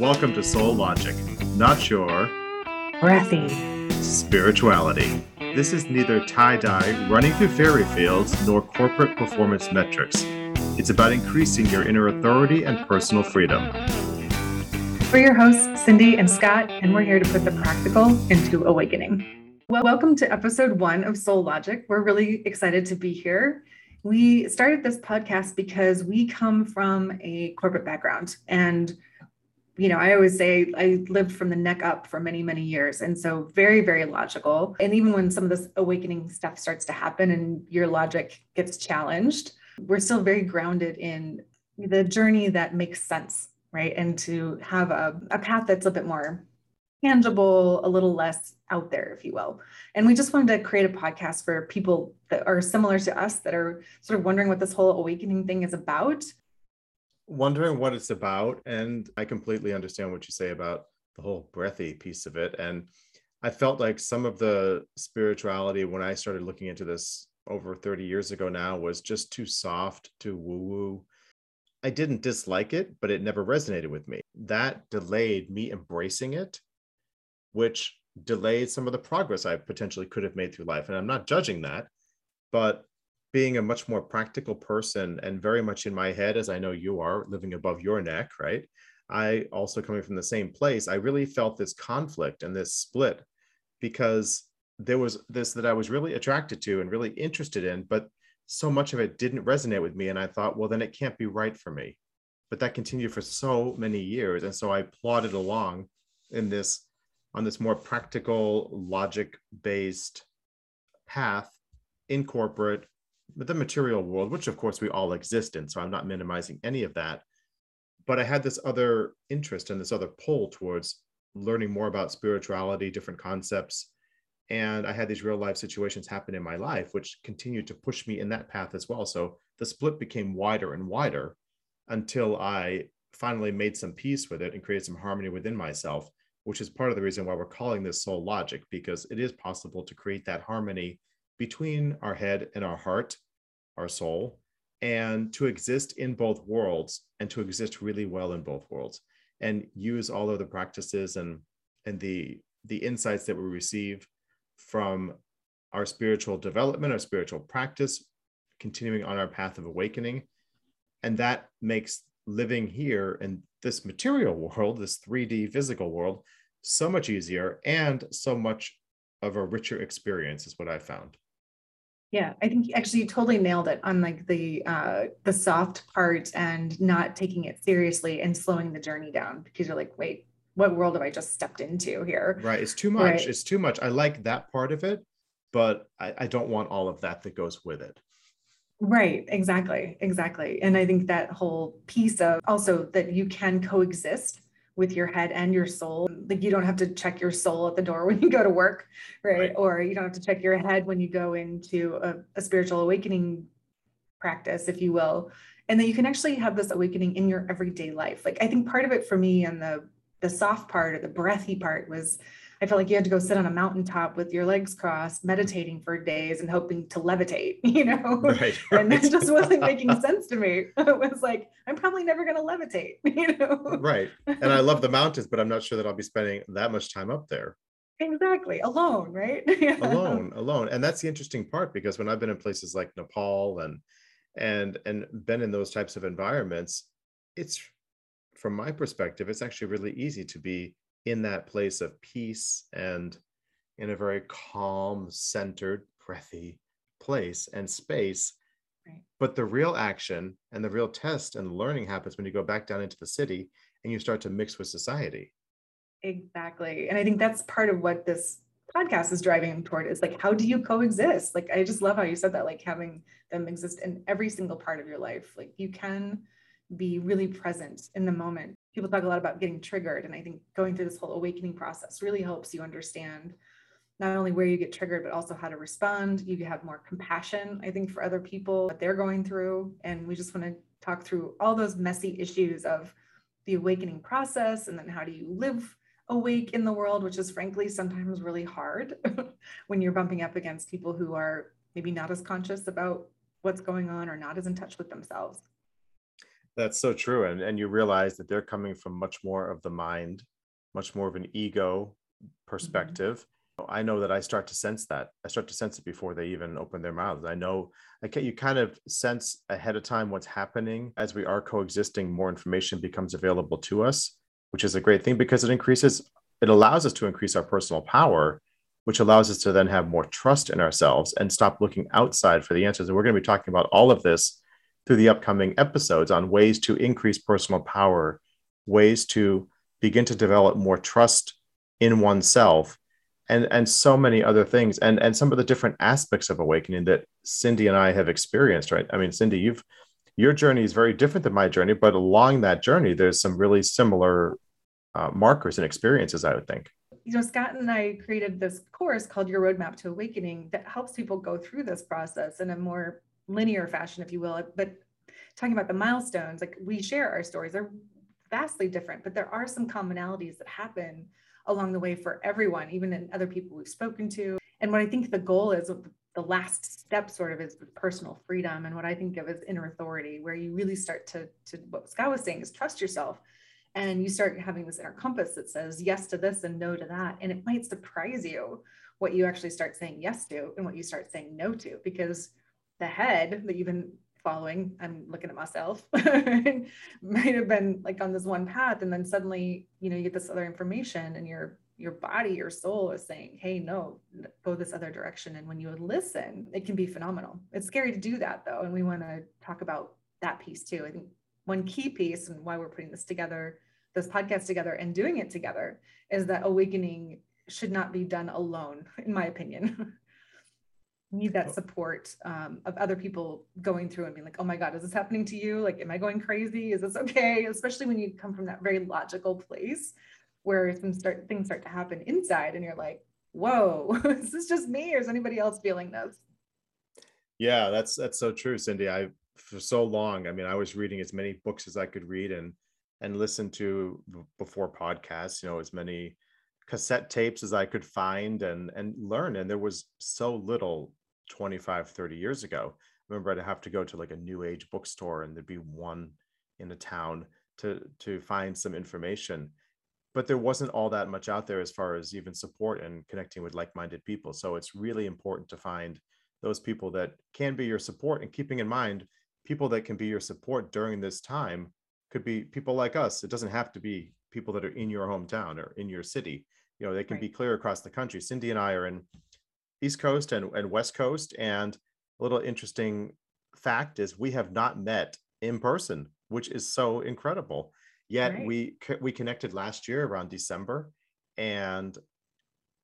Welcome to Soul Logic, not your breathy spirituality. This is neither tie dye running through fairy fields nor corporate performance metrics. It's about increasing your inner authority and personal freedom. We're your hosts, Cindy and Scott, and we're here to put the practical into awakening. Well, welcome to episode one of Soul Logic. We're really excited to be here. We started this podcast because we come from a corporate background and you know, I always say I lived from the neck up for many, many years. And so very, very logical. And even when some of this awakening stuff starts to happen and your logic gets challenged, we're still very grounded in the journey that makes sense, right? And to have a, a path that's a bit more tangible, a little less out there, if you will. And we just wanted to create a podcast for people that are similar to us that are sort of wondering what this whole awakening thing is about wondering what it's about. And I completely understand what you say about the whole breathy piece of it. And I felt like some of the spirituality when I started looking into this over 30 years ago now was just too soft, too woo woo. I didn't dislike it, but it never resonated with me. That delayed me embracing it, which delayed some of the progress I potentially could have made through life. And I'm not judging that, but being a much more practical person and very much in my head, as I know you are, living above your neck, right? I also coming from the same place, I really felt this conflict and this split because there was this that I was really attracted to and really interested in, but so much of it didn't resonate with me. And I thought, well, then it can't be right for me. But that continued for so many years. And so I plodded along in this on this more practical, logic based path in corporate the material world, which of course we all exist in. So I'm not minimizing any of that. But I had this other interest and this other pull towards learning more about spirituality, different concepts. And I had these real life situations happen in my life, which continued to push me in that path as well. So the split became wider and wider until I finally made some peace with it and created some harmony within myself, which is part of the reason why we're calling this soul logic, because it is possible to create that harmony between our head and our heart, our soul, and to exist in both worlds and to exist really well in both worlds and use all of the practices and and the the insights that we receive from our spiritual development, our spiritual practice, continuing on our path of awakening. And that makes living here in this material world, this 3D physical world, so much easier and so much of a richer experience, is what I found. Yeah, I think actually you totally nailed it on like the uh the soft part and not taking it seriously and slowing the journey down because you're like, wait, what world have I just stepped into here? Right. It's too much. Right. It's too much. I like that part of it, but I, I don't want all of that that goes with it. Right, exactly, exactly. And I think that whole piece of also that you can coexist with your head and your soul. Like you don't have to check your soul at the door when you go to work, right? right. Or you don't have to check your head when you go into a, a spiritual awakening practice, if you will. And then you can actually have this awakening in your everyday life. Like I think part of it for me and the the soft part or the breathy part was I felt like you had to go sit on a mountaintop with your legs crossed, meditating for days and hoping to levitate, you know? Right, right. And that just wasn't making sense to me. It was like, I'm probably never going to levitate, you know? Right. And I love the mountains, but I'm not sure that I'll be spending that much time up there. Exactly. Alone, right? alone, alone. And that's the interesting part because when I've been in places like Nepal and and and been in those types of environments, it's from my perspective, it's actually really easy to be in that place of peace and in a very calm, centered, breathy place and space. Right. But the real action and the real test and learning happens when you go back down into the city and you start to mix with society. Exactly. And I think that's part of what this podcast is driving toward is like, how do you coexist? Like, I just love how you said that, like having them exist in every single part of your life. Like, you can be really present in the moment. People talk a lot about getting triggered. And I think going through this whole awakening process really helps you understand not only where you get triggered, but also how to respond. You have more compassion, I think, for other people, what they're going through. And we just want to talk through all those messy issues of the awakening process and then how do you live awake in the world, which is frankly sometimes really hard when you're bumping up against people who are maybe not as conscious about what's going on or not as in touch with themselves That's so true. And, and you realize that they're coming from much more of the mind, much more of an ego mm-hmm. perspective. Mm-hmm. I know that I start to sense that. I start to sense it before they even open their mouths. I know I can, you kind of sense ahead of time what's happening as we are coexisting. More information becomes available to us, which is a great thing because it increases, it allows us to increase our personal power, which allows us to then have more trust in ourselves and stop looking outside for the answers. And we're going to be talking about all of this through the upcoming episodes on ways to increase personal power, ways to begin to develop more trust in oneself, and, and so many other things, and, and some of the different aspects of awakening that Cindy and I have experienced, right? I mean, Cindy, you've your journey is very different than my journey, but along that journey, there's some really similar uh, markers and experiences, I would think. You know, Scott and I created this course called Your Roadmap to Awakening that helps people go through this process in a more linear fashion, if you will. But talking about the milestones, like we share our stories, they're vastly different, but there are some commonalities that happen along the way for everyone, even in other people we've spoken to. And what I think the goal is, the last step sort of is personal freedom and what I think of as inner authority, where you really start to, to what Scott was saying is trust yourself. And you start having this inner compass that says yes to this and no to that. And it might surprise you what you actually start saying yes to and what you start saying no to, because the head that you've been following, I'm looking at myself, might have been like on this one path. And then suddenly, you know, you get this other information and your your body, your soul is saying, hey, no, go this other direction. And when you listen, it can be phenomenal. It's scary to do that though. And we want to talk about that piece too. I think one key piece and why we're putting this together, this podcast together and doing it together is that awakening should not be done alone, in my opinion. need that support um, of other people going through and being like, oh my God, is this happening to you? Like, am I going crazy? Is this okay? Especially when you come from that very logical place where some start things start to happen inside and you're like, whoa, is this just me or is anybody else feeling this? Yeah, that's that's so true, Cindy. I for so long, I mean, I was reading as many books as I could read and and listen to before podcasts, you know, as many cassette tapes as I could find and and learn. And there was so little 25, 30 years ago. I remember I'd have to go to like a new age bookstore and there'd be one in a town to to find some information. But there wasn't all that much out there as far as even support and connecting with like-minded people. So it's really important to find those people that can be your support and keeping in mind people that can be your support during this time could be people like us. It doesn't have to be people that are in your hometown or in your city you know they can right. be clear across the country cindy and i are in east coast and, and west coast and a little interesting fact is we have not met in person which is so incredible yet right. we we connected last year around december and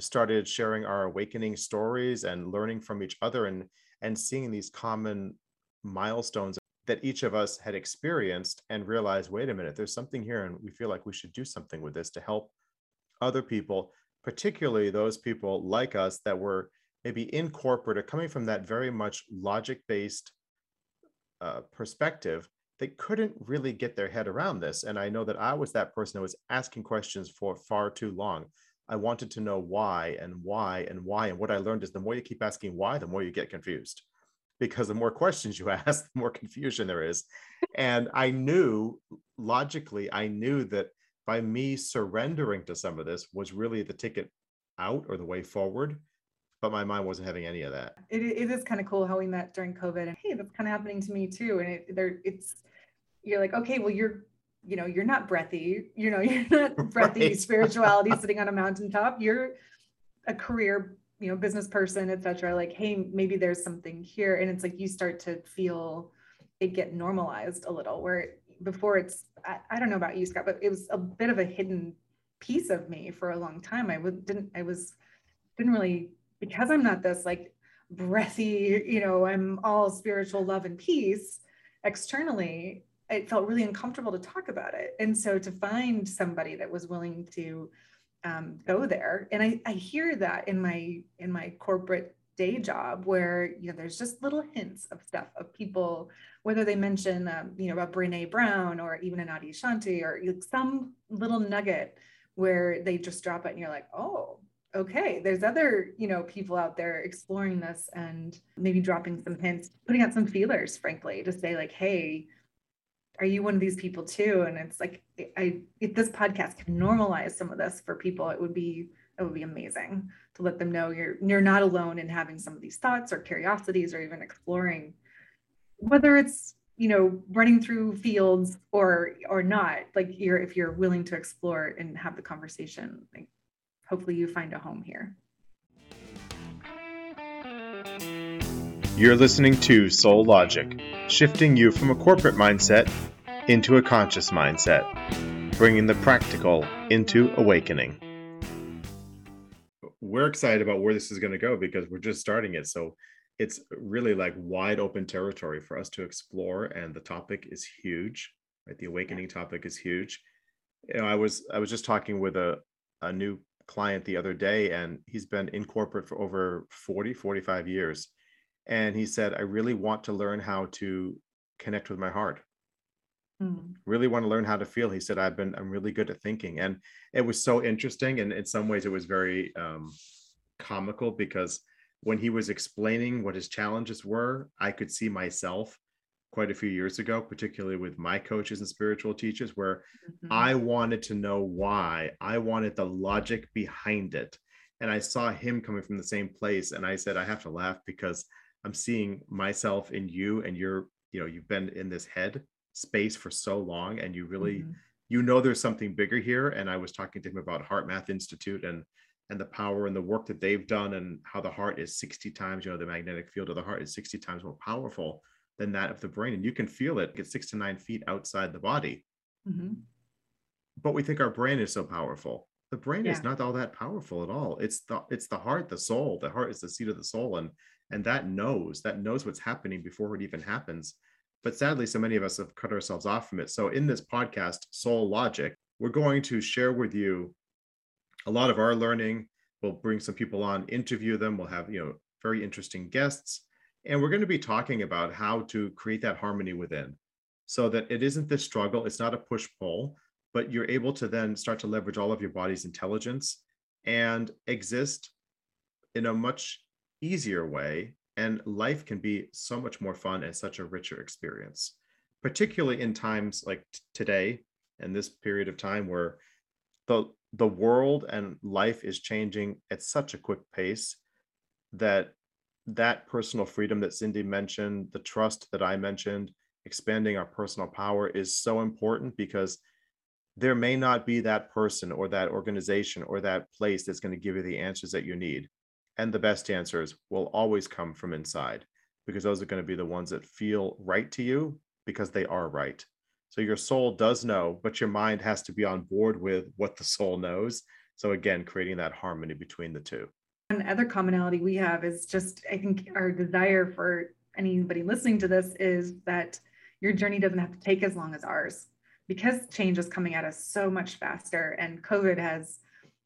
started sharing our awakening stories and learning from each other and and seeing these common milestones that each of us had experienced and realized wait a minute there's something here and we feel like we should do something with this to help other people, particularly those people like us that were maybe in corporate or coming from that very much logic based uh, perspective they couldn't really get their head around this. And I know that I was that person that was asking questions for far too long. I wanted to know why and why and why. And what I learned is the more you keep asking why, the more you get confused. Because the more questions you ask, the more confusion there is. And I knew logically, I knew that by me surrendering to some of this was really the ticket out or the way forward but my mind wasn't having any of that. It, it is kind of cool how we met during covid and hey that's kind of happening to me too and it, there it's you're like okay well you're you know you're not breathy you know you're not breathy right. spirituality sitting on a mountaintop. You're a career you know business person etc like hey maybe there's something here and it's like you start to feel it get normalized a little where before it's I, I, don't know about you scott but it was a bit of a hidden piece of me for a long time. I w- didn't i was didn't really because i'm not this like breathy you know i'm all spiritual love and peace externally it felt really uncomfortable to talk about it. And so to find somebody that was willing to um, go there and I, I hear that in my in my corporate day job where you know there's just little hints of stuff of people whether they mention um, you know about Brene Brown or even an adi Adyashanti or some little nugget where they just drop it and you're like oh okay there's other you know people out there exploring this and maybe dropping some hints putting out some feelers frankly to say like hey are you one of these people too? And it's like, I, if this podcast can normalize some of this for people, it would be, it would be amazing to let them know you're, you're not alone in having some of these thoughts or curiosities or even exploring whether it's you know running through fields or or not like you're if you're willing to explore and have the conversation like hopefully you find a home here. You're listening to soul logic shifting you from a corporate mindset into a conscious mindset bringing the practical into awakening. We're excited about where this is going to go because we're just starting it. So it's really like wide open territory for us to explore and the topic is huge right? The awakening topic is huge. You know i was i was just talking with a a new client the other day and he's been in corporate for over 40 45 years. And he said i really want to learn how to connect with my heart. Mm. really want to learn how to feel he said. I've been i'm really good at thinking. And it was so interesting and in some ways it was very um comical because when he was explaining what his challenges were, I could see myself quite a few years ago, particularly with my coaches and spiritual teachers, where mm-hmm. I wanted to know why. I wanted the logic behind it. And I saw him coming from the same place. And I said, I have to laugh because I'm seeing myself in you and you're, you know, you've been in this head space for so long and you really, mm-hmm. you know, there's something bigger here. And I was talking to him about HeartMath Institute and and the power and the work that they've done and how the heart is 60 times you know the magnetic field of the heart is 60 times more powerful than that of the brain and you can feel it get six to nine feet outside the body mm-hmm. but we think our brain is so powerful the brain yeah. is not all that powerful at all it's the it's the heart the soul the heart is the seat of the soul and and that knows that knows what's happening before it even happens but sadly so many of us have cut ourselves off from it so in this podcast soul logic we're going to share with you a lot of our learning. We'll bring some people on, interview them. We'll have, you know, very interesting guests. And we're going to be talking about how to create that harmony within so that it isn't this struggle. It's not a push pull, but you're able to then start to leverage all of your body's intelligence and exist in a much easier way. And life can be so much more fun and such a richer experience, particularly in times like t- today and this period of time where the the world and life is changing at such a quick pace that that personal freedom that Cindy mentioned, the trust that I mentioned, expanding our personal power is so important because there may not be that person or that organization or that place that's going to give you the answers that you need. And the best answers will always come from inside because those are going to be the ones that feel right to you because they are right. So your soul does know, but your mind has to be on board with what the soul knows. So again, creating that harmony between the two. One other commonality we have is just, I think, our desire for anybody listening to this is that your journey doesn't have to take as long as ours because change is coming at us so much faster. And COVID has,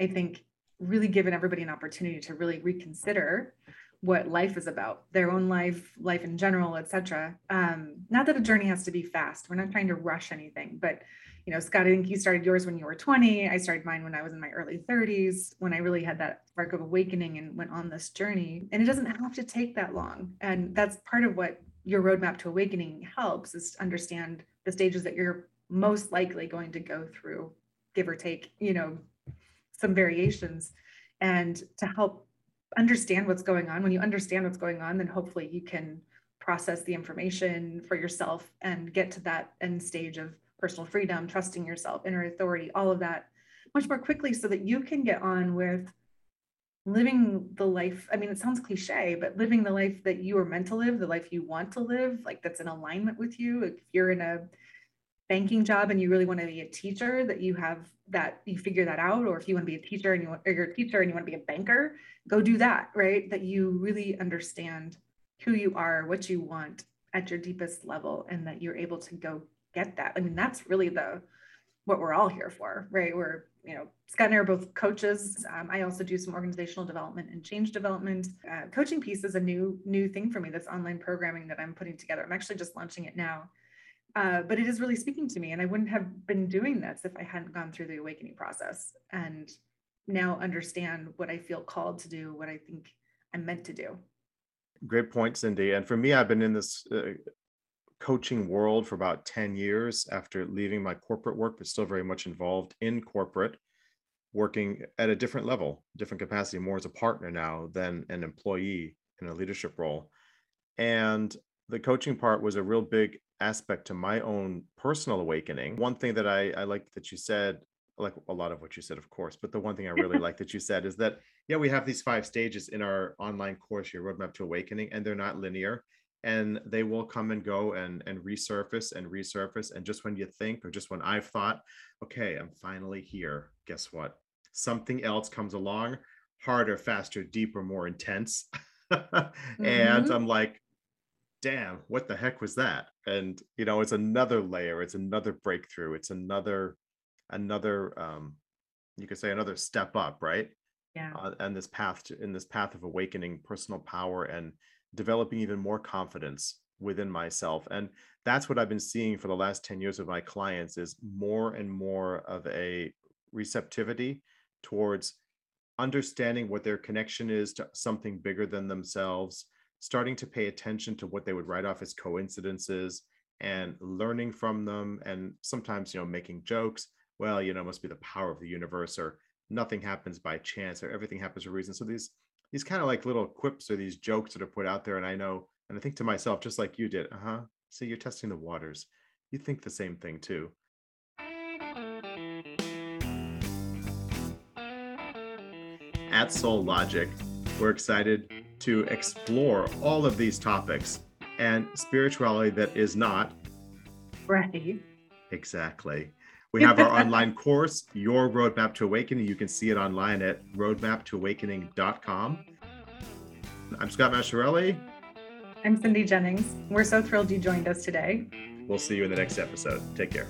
I think, really given everybody an opportunity to really reconsider what life is about their own life life in general etc um, not that a journey has to be fast we're not trying to rush anything but you know scott i think you started yours when you were 20 i started mine when i was in my early 30s when i really had that spark of awakening and went on this journey. And it doesn't have to take that long. And that's part of what your roadmap to awakening helps is to understand the stages that you're most likely going to go through give or take you know some variations. And to help understand what's going on when you understand what's going on then hopefully you can process the information for yourself and get to that end stage of personal freedom trusting yourself inner authority all of that much more quickly so that you can get on with living the life. I mean it sounds cliche but living the life that you are meant to live the life you want to live like that's in alignment with you. If you're in a banking job and you really want to be a teacher that you have that you figure that out. Or if you want to be a teacher and you want or you're a teacher and you want to be a banker go do that right? That you really understand who you are what you want at your deepest level and that you're able to go get that i mean that's really the what we're all here for right we're you know scott and i are both coaches um, i also do some organizational development and change development uh, coaching piece is a new new thing for me this online programming that i'm putting together i'm actually just launching it now uh, but it is really speaking to me. And I wouldn't have been doing this if I hadn't gone through the awakening process and now understand what I feel called to do, what I think I'm meant to do. Great point, Cindy. And for me, I've been in this uh, coaching world for about 10 years after leaving my corporate work, but still very much involved in corporate, working at a different level, different capacity, more as a partner now than an employee in a leadership role. And the coaching part was a real big aspect to my own personal awakening. One thing that I, I like that you said, like a lot of what you said, of course, but the one thing I really like that you said is that, yeah, we have these five stages in our online course, your roadmap to awakening, and they're not linear and they will come and go and and resurface and resurface. And just when you think or just when i've thought okay i'm finally here guess what? Something else comes along harder faster deeper more intense. Mm-hmm. and i'm like damn what the heck was that? And you know it's another layer it's another breakthrough it's another another um you could say another step up right? Yeah. Uh, and this path to in this path of awakening personal power and developing even more confidence within myself and that's what i've been seeing for the last 10 years of my clients is more and more of a receptivity towards understanding what their connection is to something bigger than themselves starting to pay attention to what they would write off as coincidences and learning from them and sometimes you know making jokes well you know must be the power of the universe or nothing happens by chance or everything happens for a reason. So these these kind of like little quips or these jokes that are put out there. And I know, and I think to myself, just like you did, uh huh. So you're testing the waters. You think the same thing too. At Soul Logic, we're excited to explore all of these topics and spirituality that is not breathy. Exactly. We have our online course, Your Roadmap to Awakening. You can see it online at roadmaptoawakening.com. I'm Scott Masciarelli. I'm Cindy Jennings. We're so thrilled you joined us today. We'll see you in the next episode. Take care.